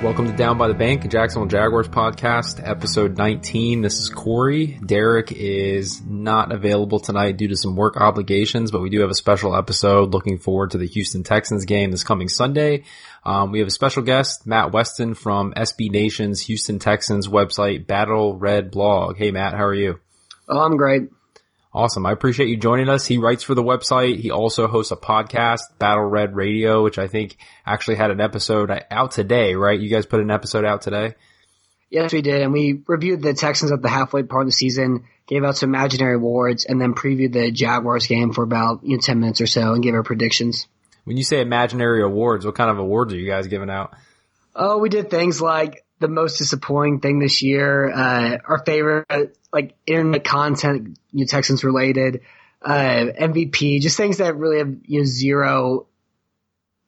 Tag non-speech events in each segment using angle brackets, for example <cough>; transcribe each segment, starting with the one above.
welcome to Down by the Bank, Jacksonville Jaguars podcast, episode 19. This is Corey. Derek is not available tonight due to some work obligations, but we do have a special episode looking forward to the Houston Texans game this coming Sunday. Um, we have a special guest, Matt Weston from SB Nation's Houston Texans website, Battle Red Blog. Hey Matt, how are you? Oh, I'm great. Awesome. I appreciate you joining us. He writes for the website. He also hosts a podcast, Battle Red Radio, which I think actually had an episode out today, right? You guys put an episode out today? Yes, we did. And we reviewed the Texans at the halfway part of the season, gave out some imaginary awards, and then previewed the Jaguars game for about you know, 10 minutes or so and gave our predictions. When you say imaginary awards, what kind of awards are you guys giving out? Oh, we did things like the most disappointing thing this year, uh, our favorite, like internet content, you Texans related, uh, MVP, just things that really have, you know, zero,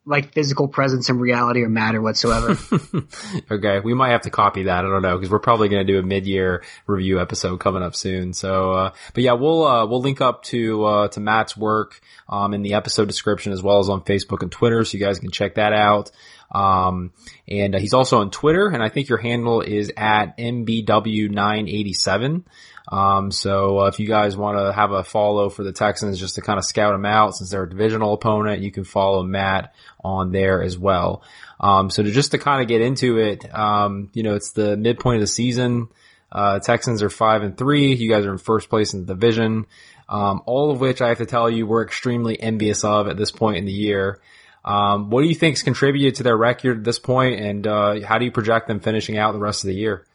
like physical presence in reality or matter whatsoever. <laughs> okay. We might have to copy that. I don't know because we're probably going to do a mid-year review episode coming up soon. So, uh, but yeah, we'll, uh, we'll link up to, uh, to Matt's work, um, in the episode description as well as on Facebook and Twitter. So you guys can check that out. Um, and uh, he's also on Twitter, and I think your handle is at mbw987. Um, so uh, if you guys want to have a follow for the Texans just to kind of scout them out since they're a divisional opponent, you can follow Matt on there as well. Um, so to just to kind of get into it, um, you know, it's the midpoint of the season. Uh, Texans are five and three. You guys are in first place in the division. Um, all of which I have to tell you we're extremely envious of at this point in the year. Um, what do you think's contributed to their record at this point, and uh, how do you project them finishing out the rest of the year?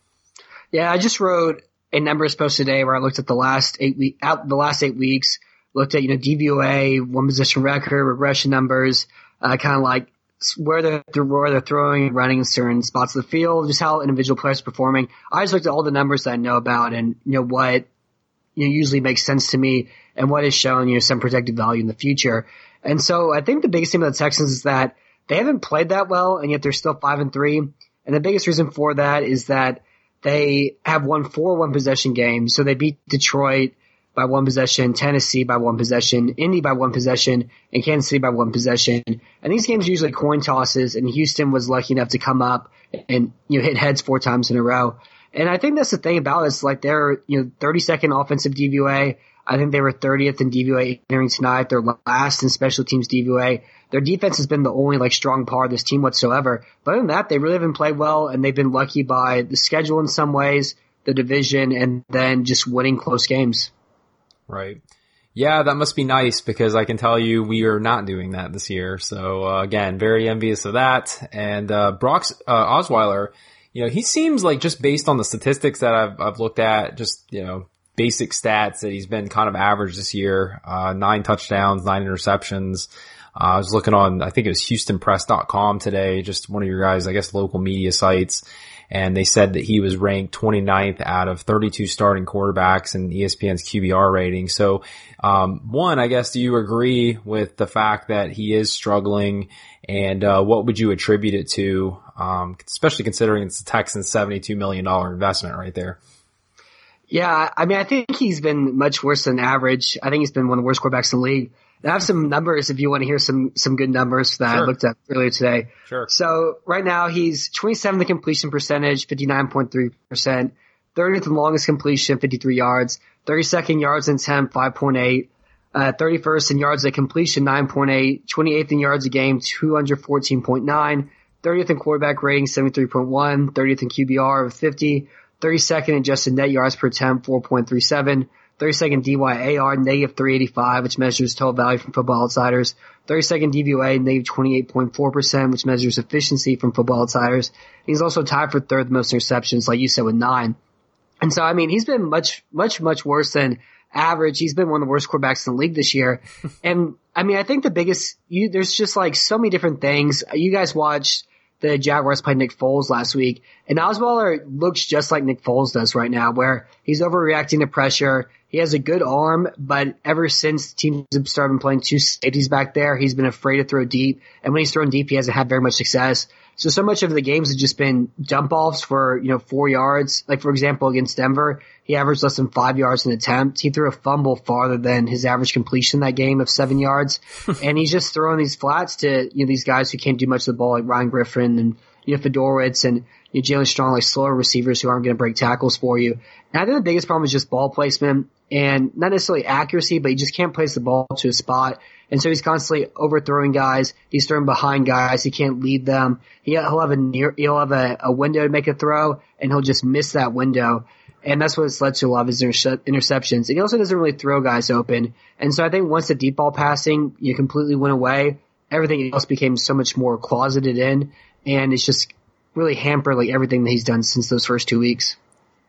Yeah, I just wrote a numbers post today where I looked at the last eight week out the last eight weeks, looked at you know DVOA, one position record, regression numbers, uh, kind of like where they're where they're throwing, and running in certain spots of the field, just how individual players are performing. I just looked at all the numbers that I know about and you know what you know, usually makes sense to me and what is showing you know some projected value in the future. And so I think the biggest thing about the Texans is that they haven't played that well and yet they're still five and three. And the biggest reason for that is that they have won four one possession games. So they beat Detroit by one possession, Tennessee by one possession, Indy by one possession, and Kansas City by one possession. And these games are usually coin tosses and Houston was lucky enough to come up and, you know, hit heads four times in a row. And I think that's the thing about it. It's like they're, you know, 32nd offensive DVOA. I think they were 30th in DVOA entering tonight. They're last in special teams DVOA. Their defense has been the only like strong part of this team whatsoever. But other than that, they really haven't played well and they've been lucky by the schedule in some ways, the division, and then just winning close games. Right. Yeah, that must be nice because I can tell you we are not doing that this year. So uh, again, very envious of that. And uh, Brock uh, Osweiler, you know, he seems like just based on the statistics that I've, I've looked at, just you know, basic stats that he's been kind of average this year. Uh, nine touchdowns, nine interceptions. Uh, I was looking on, I think it was HoustonPress.com today, just one of your guys, I guess, local media sites. And they said that he was ranked 29th out of 32 starting quarterbacks in ESPN's QBR rating. So, um, one, I guess, do you agree with the fact that he is struggling? And uh, what would you attribute it to, um, especially considering it's the Texans' $72 million investment right there? Yeah, I mean, I think he's been much worse than average. I think he's been one of the worst quarterbacks in the league. I have some numbers if you want to hear some some good numbers that sure. I looked at earlier today. Sure. So right now he's 27th in completion percentage, 59.3%, 30th in longest completion, 53 yards, 32nd yards in attempt, 5.8, uh, 31st in yards at completion, 9.8, 28th in yards a game, 214.9, 30th in quarterback rating, 73.1, 30th in QBR of 50, 32nd in adjusted net yards per attempt, 4.37. 32nd DYAR, negative 385, which measures total value from Football Outsiders. 32nd DVOA, negative 28.4%, which measures efficiency from Football Outsiders. He's also tied for third most interceptions, like you said, with nine. And so, I mean, he's been much, much, much worse than average. He's been one of the worst quarterbacks in the league this year. <laughs> and I mean, I think the biggest, you, there's just like so many different things. You guys watched the Jaguars played Nick Foles last week, and Osweiler looks just like Nick Foles does right now, where he's overreacting to pressure. He has a good arm, but ever since teams have started playing two safeties back there, he's been afraid to throw deep. And when he's thrown deep, he hasn't had very much success. So, so much of the games have just been dump offs for, you know, four yards. Like, for example, against Denver, he averaged less than five yards an attempt. He threw a fumble farther than his average completion that game of seven yards. <laughs> and he's just throwing these flats to, you know, these guys who can't do much of the ball, like Ryan Griffin and, you know, Fiedorowicz and you know, Jaelen Strong, like slower receivers who aren't going to break tackles for you. And I think the biggest problem is just ball placement and not necessarily accuracy, but he just can't place the ball to a spot. And so he's constantly overthrowing guys. He's throwing behind guys. He can't lead them. He'll have a near, he'll have a, a window to make a throw and he'll just miss that window. And that's what's led to a lot of his interceptions. And he also doesn't really throw guys open. And so I think once the deep ball passing, you completely went away, everything else became so much more closeted in. And it's just really hampered like everything that he's done since those first two weeks.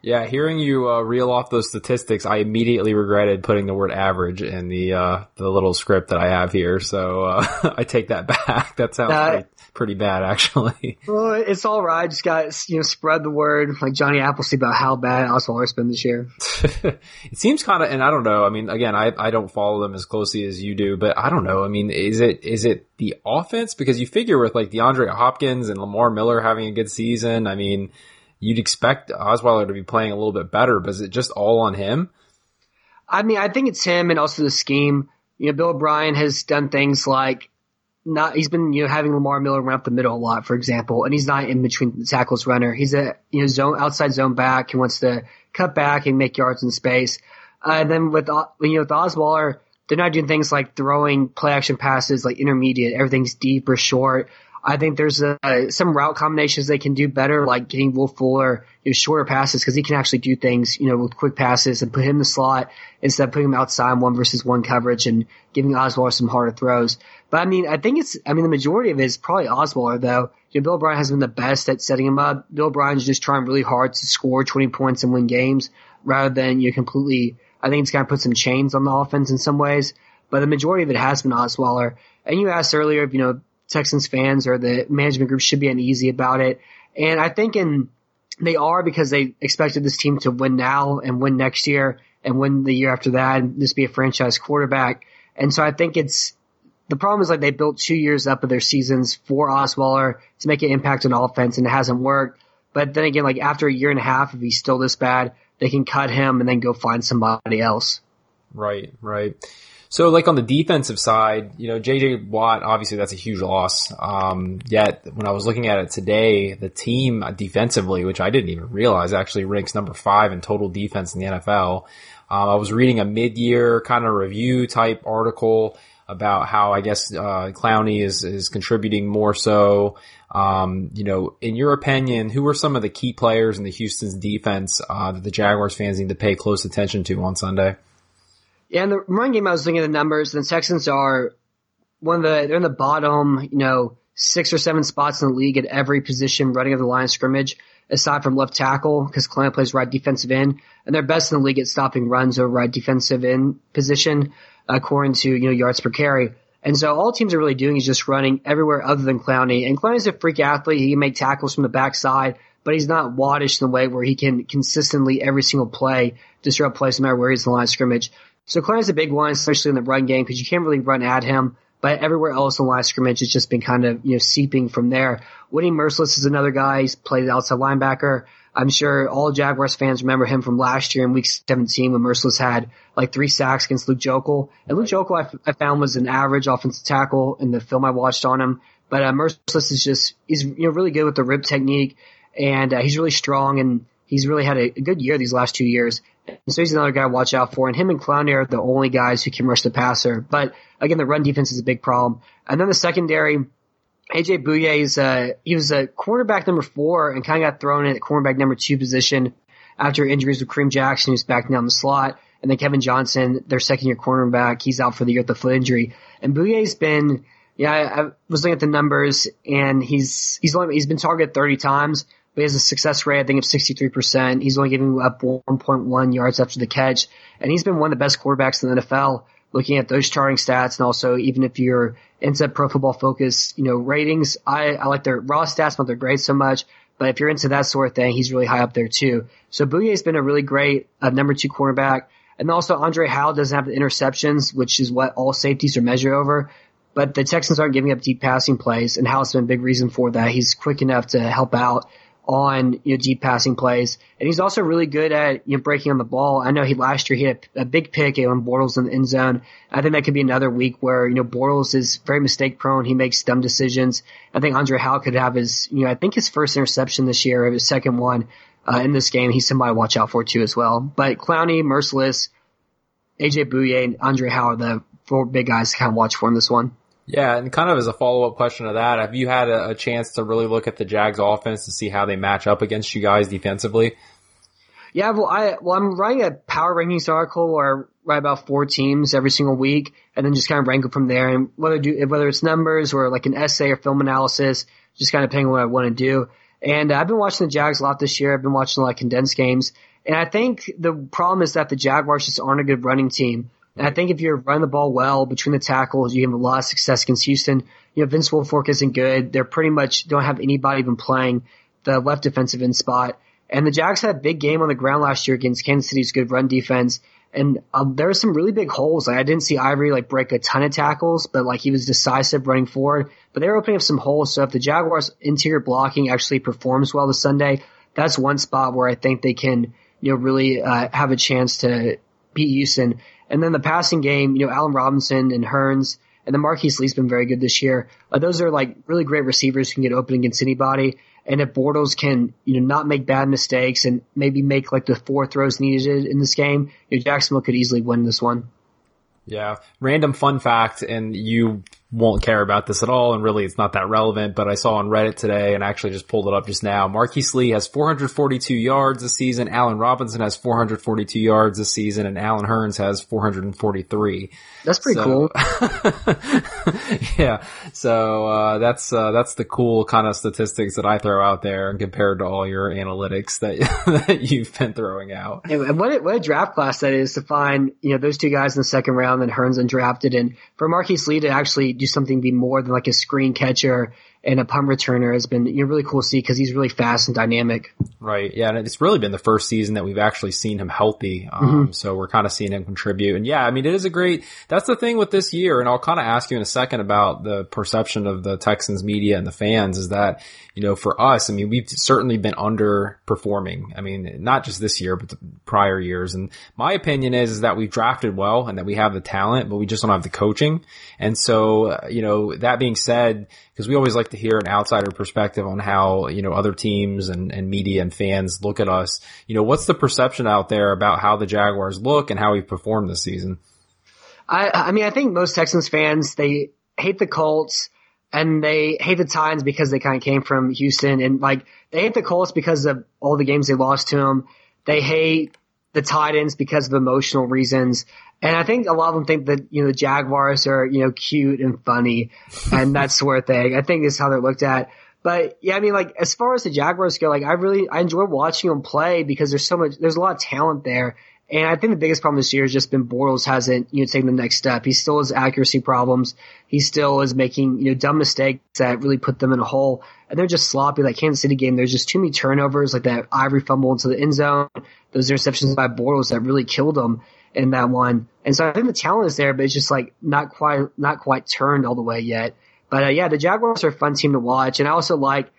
Yeah, hearing you uh, reel off those statistics, I immediately regretted putting the word average in the uh, the little script that I have here. So uh, <laughs> I take that <laughs> back. That sounds pretty, pretty, bad, actually. <laughs> Well, it's all right. Just got you know spread the word like Johnny Appleseed about how bad Osweiler's been this year. it seems kind of, and I don't know. I mean, again, I I don't follow them as closely as you do, but I don't know. I mean, is it is it the offense? Because you figure with like DeAndre Hopkins and Lamar Miller having a good season, I mean you'd expect Osweiler to be playing a little bit better, but is it just all on him? I mean, I think it's him and also the scheme. You know, Bill O'Brien has done things like not, he's been, you know, having Lamar Miller run up the middle a lot, for example, and he's not in between the tackles runner. He's a, you know, zone, outside zone back. He wants to cut back and make yards in space. Uh, and then with, uh, you know, with Osweiler, they're not doing things like throwing play action passes like intermediate. Everything's deep or short. I think there's uh, some route combinations they can do better, like getting Will Fuller you know, shorter passes because he can actually do things, you know, with quick passes and put him in the slot instead of putting him outside one versus one coverage and giving Osweiler some harder throws. But I mean, I think it's, I mean, the majority of it is probably Osweiler though. You know, Bill O'Brien has been the best at setting him up. Bill O'Brien's just trying really hard to score 20 points and win games rather than you know, completely, I think it's kind of put some chains on the offense in some ways. But the majority of it has been Osweiler. And you asked earlier, if, you know, Texans fans or the management group should be uneasy about it. And I think in they are because they expected this team to win now and win next year and win the year after that and just be a franchise quarterback. And so I think it's the problem is like they built two years up of their seasons for Osweiler to make an impact on offense and it hasn't worked. But then again, like after a year and a half, if he's still this bad, they can cut him and then go find somebody else. Right, right. So like on the defensive side, you know, JJ Watt, obviously that's a huge loss. Um, yet when I was looking at it today, the team defensively, which I didn't even realize actually ranks number five in total defense in the NFL. Um, I was reading a mid-year kind of review type article about how I guess, uh, Clowney is, is contributing more so. Um, you know, in your opinion, who are some of the key players in the Houston's defense, uh, that the Jaguars fans need to pay close attention to on Sunday? Yeah, in the run game, I was looking at the numbers. and The Texans are one of the they're in the bottom, you know, six or seven spots in the league at every position running of the line of scrimmage, aside from left tackle because Clowney plays right defensive end, and they're best in the league at stopping runs over right defensive end position, according to you know yards per carry. And so all teams are really doing is just running everywhere other than Clowney. And Clowney's a freak athlete. He can make tackles from the backside, but he's not waddish in the way where he can consistently every single play disrupt plays no matter where he's in the line of scrimmage. So Clowney's a big one, especially in the run game, because you can't really run at him. But everywhere else in the line scrimmage, it's just been kind of, you know, seeping from there. Whitney Mercilus is another guy. He's played outside linebacker. I'm sure all Jaguars fans remember him from last year in week 17 when Mercilus had like three sacks against Luke Joeckel. And Luke Joeckel, I, f- I found was an average offensive tackle in the film I watched on him. But uh, Mercilus is just, he's, you know, really good with the rip technique and uh, he's really strong and he's really had a, a good year these last two years. And so he's another guy to watch out for. And him and Clowney are the only guys who can rush the passer. But again, the run defense is a big problem. And then the secondary, AJ Bouye is uh he was a cornerback number four and kind of got thrown in at cornerback number two position after injuries with Kareem Jackson, who's back down the slot. And then Kevin Johnson, their second year cornerback, he's out for the year with the foot injury. And Bouye's been, yeah, I, I was looking at the numbers and he's, he's only, he's been targeted 30 times but he has a success rate, I think, of 63%. He's only giving up 1.1 yards after the catch. And he's been one of the best quarterbacks in the NFL looking at those charting stats. And also, even if you're into pro football focus, you know, ratings, I, I like their raw stats, not their grades so much. But if you're into that sort of thing, he's really high up there too. So Bouye's been a really great uh, number two cornerback. And also Andre Hal doesn't have the interceptions, which is what all safeties are measured over. But the Texans aren't giving up deep passing plays, and Hal's been a big reason for that. He's quick enough to help out on you know, deep passing plays, and he's also really good at you know breaking on the ball. I know he last year he had a, a big pick on Bortles in the end zone. I think that could be another week where you know Bortles is very mistake prone. He makes dumb decisions. I think Andre Hal could have his you know I think his first interception this year, or his second one uh, in this game. He's somebody to watch out for too as well. But Clowney, Mercilus, AJ Bouye, and Andre Hal, are the four big guys to kind of watch for in this one. Yeah, and kind of as a follow up question to that, have you had a, a, chance to really look at the Jags offense to see how they match up against you guys defensively? Yeah, well, I well, I'm writing a power rankings article where I write about four teams every single week, and then just kind of rank them from there. And whether do whether it's numbers or like an essay or film analysis, just kind of depending on what I want to do. And uh, I've been watching the Jags a lot this year. I've been watching a lot of condensed games, and I think the problem is that the Jaguars just aren't a good running team. And I think if you're running the ball well between the tackles, you have a lot of success against Houston. You know, Vince Wilfork isn't good. They're pretty much don't have anybody even playing the left defensive end spot. And the Jags had a big game on the ground last year against Kansas City's good run defense. And um, there were some really big holes. Like I didn't see Ivory like break a ton of tackles, but like he was decisive running forward. But they were opening up some holes. So if the Jaguars interior blocking actually performs well this Sunday, that's one spot where I think they can, you know, really uh, have a chance to beat Houston. And then the passing game, you know, Allen Robinson and Hurns, and then Marquise Lee's been very good this year. Uh, those are like really great receivers who can get open against anybody. And if Bortles can, you know, not make bad mistakes and maybe make like the four throws needed in this game, you know, Jacksonville could easily win this one. Yeah. Random fun fact, and you won't care about this at all, and really it's not that relevant, but I saw on Reddit today and actually just pulled it up just now. Marquise Lee has 442 yards this season, Allen Robinson has 442 yards this season, and Allen Hurns has 443. That's pretty so, cool. <laughs> yeah. So, uh, that's, uh, that's the cool kind of statistics that I throw out there and compared to all your analytics that, <laughs> that you've been throwing out. And what a, what a draft class that is to find, you know, those two guys in the second round and Hurns undrafted and for Marquise Lee to actually do something be more than like a screen catcher and a punt returner has been you know, really cool to see because he's really fast and dynamic. Right. Yeah. And it's really been the first season that we've actually seen him healthy. Um, mm-hmm. so we're kind of seeing him contribute. And yeah, I mean, it is a great, that's the thing with this year. And I'll kind of ask you in a second about the perception of the Texans media and the fans is that, you know, for us, I mean, we've certainly been underperforming. I mean, not just this year, but the prior years. And my opinion is, is that we've drafted well and that we have the talent, but we just don't have the coaching. And so, uh, you know, that being said, because we always like to hear an outsider perspective on how, you know, other teams and, and media and fans look at us. You know, what's the perception out there about how the Jaguars look and how we performed this season? I, I mean, I think most Texans fans, they hate the Colts and they hate the Titans because they kind of came from Houston and like they hate the Colts because of all the games they lost to them. They hate the Titans because of emotional reasons. And I think a lot of them think that, you know, the Jaguars are, you know, cute and funny and <laughs> that sort of thing. I think is how they're looked at. But yeah, I mean, like, as far as the Jaguars go, like, I really, I enjoy watching them play because there's so much, there's a lot of talent there. And I think the biggest problem this year has just been Bortles hasn't, you know, taken the next step. He still has accuracy problems. He still is making, you know, dumb mistakes that really put them in a hole. And they're just sloppy. Like Kansas City game, there's just too many turnovers, like that Ivory fumble into the end zone, those interceptions by Bortles that really killed them in that one. And so I think the talent is there, but it's just like not quite, not quite turned all the way yet. But uh, yeah, the Jaguars are a fun team to watch. And I also like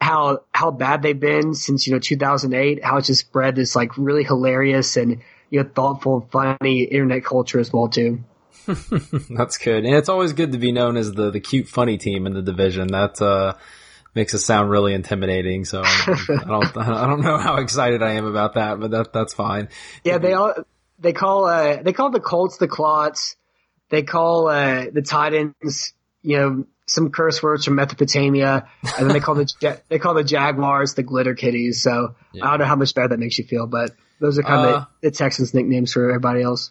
how, how bad they've been since, you know, 2008, how it's just spread this like really hilarious and, you know, thoughtful and funny internet culture as well too. <laughs> That's good. And it's always good to be known as the, the cute funny team in the division. That, uh, makes it sound really intimidating. So <laughs> I don't, I don't know how excited I am about that, but that, that's fine. Yeah. They all, they call uh they call the Colts the Clots. They call uh the Titans, you know, some curse words from Mesopotamia, and then they call the <laughs> they call the Jaguars the Glitter Kitties. So yeah. I don't know how much better that makes you feel, but those are kind uh, of the, the Texans nicknames for everybody else.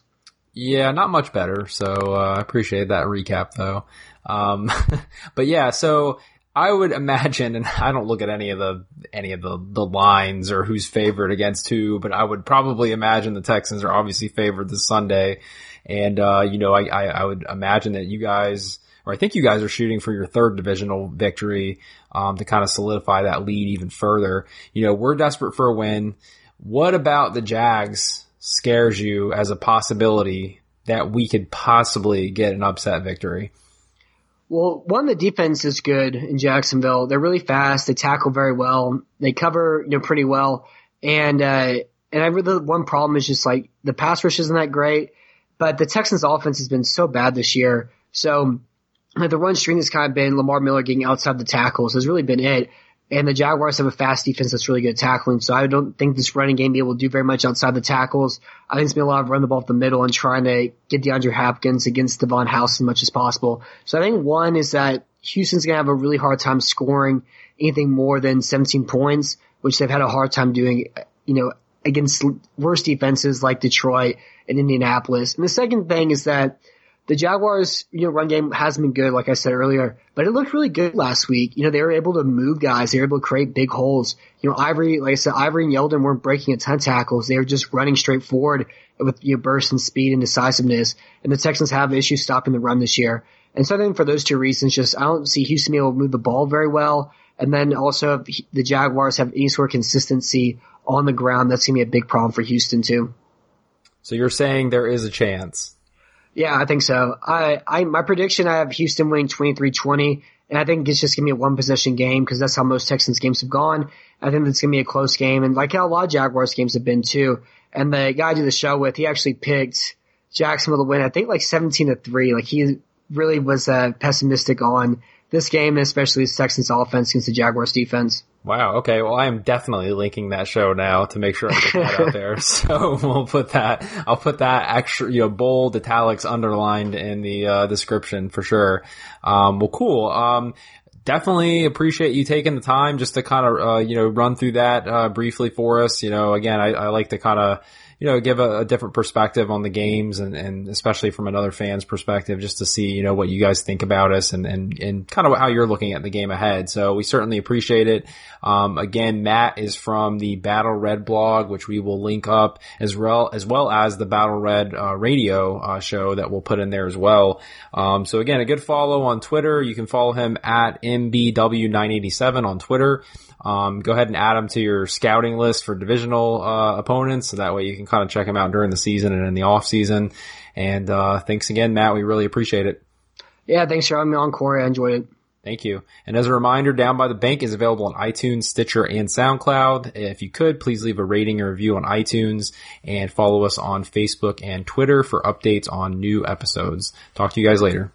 Yeah, not much better. So uh, I appreciate that recap though. Um, <laughs> but yeah, so I would imagine, and I don't look at any of the any of the the lines or who's favored against who, but I would probably imagine the Texans are obviously favored this Sunday, and uh, you know, I, I, I would imagine that you guys, or I think you guys are shooting for your third divisional victory um, to kind of solidify that lead even further. You know, we're desperate for a win. What about the Jags scares you as a possibility that we could possibly get an upset victory? Well, one, the defense is good in Jacksonville. They're really fast. They tackle very well. They cover, you know, pretty well. And, uh, and I really, one problem is just like the pass rush isn't that great, but the Texans offense has been so bad this year. So the run string has kind of been Lamar Miller getting outside the tackles has really been it. And the Jaguars have a fast defense that's really good at tackling. So I don't think this running game be able to do very much outside the tackles. I think it's been a lot of run the ball up the middle and trying to get DeAndre Hopkins against Davon House as much as possible. So I think one is that Houston's going to have a really hard time scoring anything more than 17 points, which they've had a hard time doing, you know, against worse defenses like Detroit and Indianapolis. And the second thing is that the Jaguars, you know, run game hasn't been good, like I said earlier, but it looked really good last week. You know, they were able to move guys. They were able to create big holes. You know, Ivory, like I said, Ivory and Yeldon weren't breaking a ton tackles. They were just running straight forward with, you know, burst and speed and decisiveness. And the Texans have issues stopping the run this year. And so I think for those two reasons, just I don't see Houston being able to move the ball very well. And then also if the Jaguars have any sort of consistency on the ground, that's going to be a big problem for Houston too. So you're saying there is a chance yeah, I think so. I, I, my prediction, I have Houston winning 23-20, and I think it's just gonna be a one possession game because that's how most Texans games have gone. I think it's gonna be a close game, and like how a lot of Jaguars games have been too. And the guy I do the show with, he actually picked Jacksonville to win. I think like 17 to three. Like he really was uh, pessimistic on this game, especially Texans offense against the Jaguars defense. Wow. Okay. Well, I am definitely linking that show now to make sure I get that out there. <laughs> So we'll put that. I'll put that extra, you know, bold italics underlined in the uh, description for sure. Um, well, cool. Um, definitely appreciate you taking the time just to kind of, uh, you know, run through that uh, briefly for us. You know, again, I, I like to kind of you know, give a, a, different perspective on the games and, and especially from another fan's perspective, just to see, you know, what you guys think about us and, and, and kind of how you're looking at the game ahead. So we certainly appreciate it. Um, again, Matt is from the Battle Red blog, which we will link up as well, as well as the Battle Red, uh, radio, uh, show that we'll put in there as well. Um, so again, a good follow on Twitter. You can follow him at MBW987 on Twitter. Um, go ahead and add him to your scouting list for divisional uh, opponents, so that way you can kind of check him out during the season and in the off season. And uh, thanks again, Matt. We really appreciate it. Yeah, thanks for having me on, Corey. I enjoyed it. Thank you. And as a reminder, Down by the Bank is available on iTunes, Stitcher, and SoundCloud. If you could, please leave a rating and review on iTunes and follow us on Facebook and Twitter for updates on new episodes. Talk to you guys later.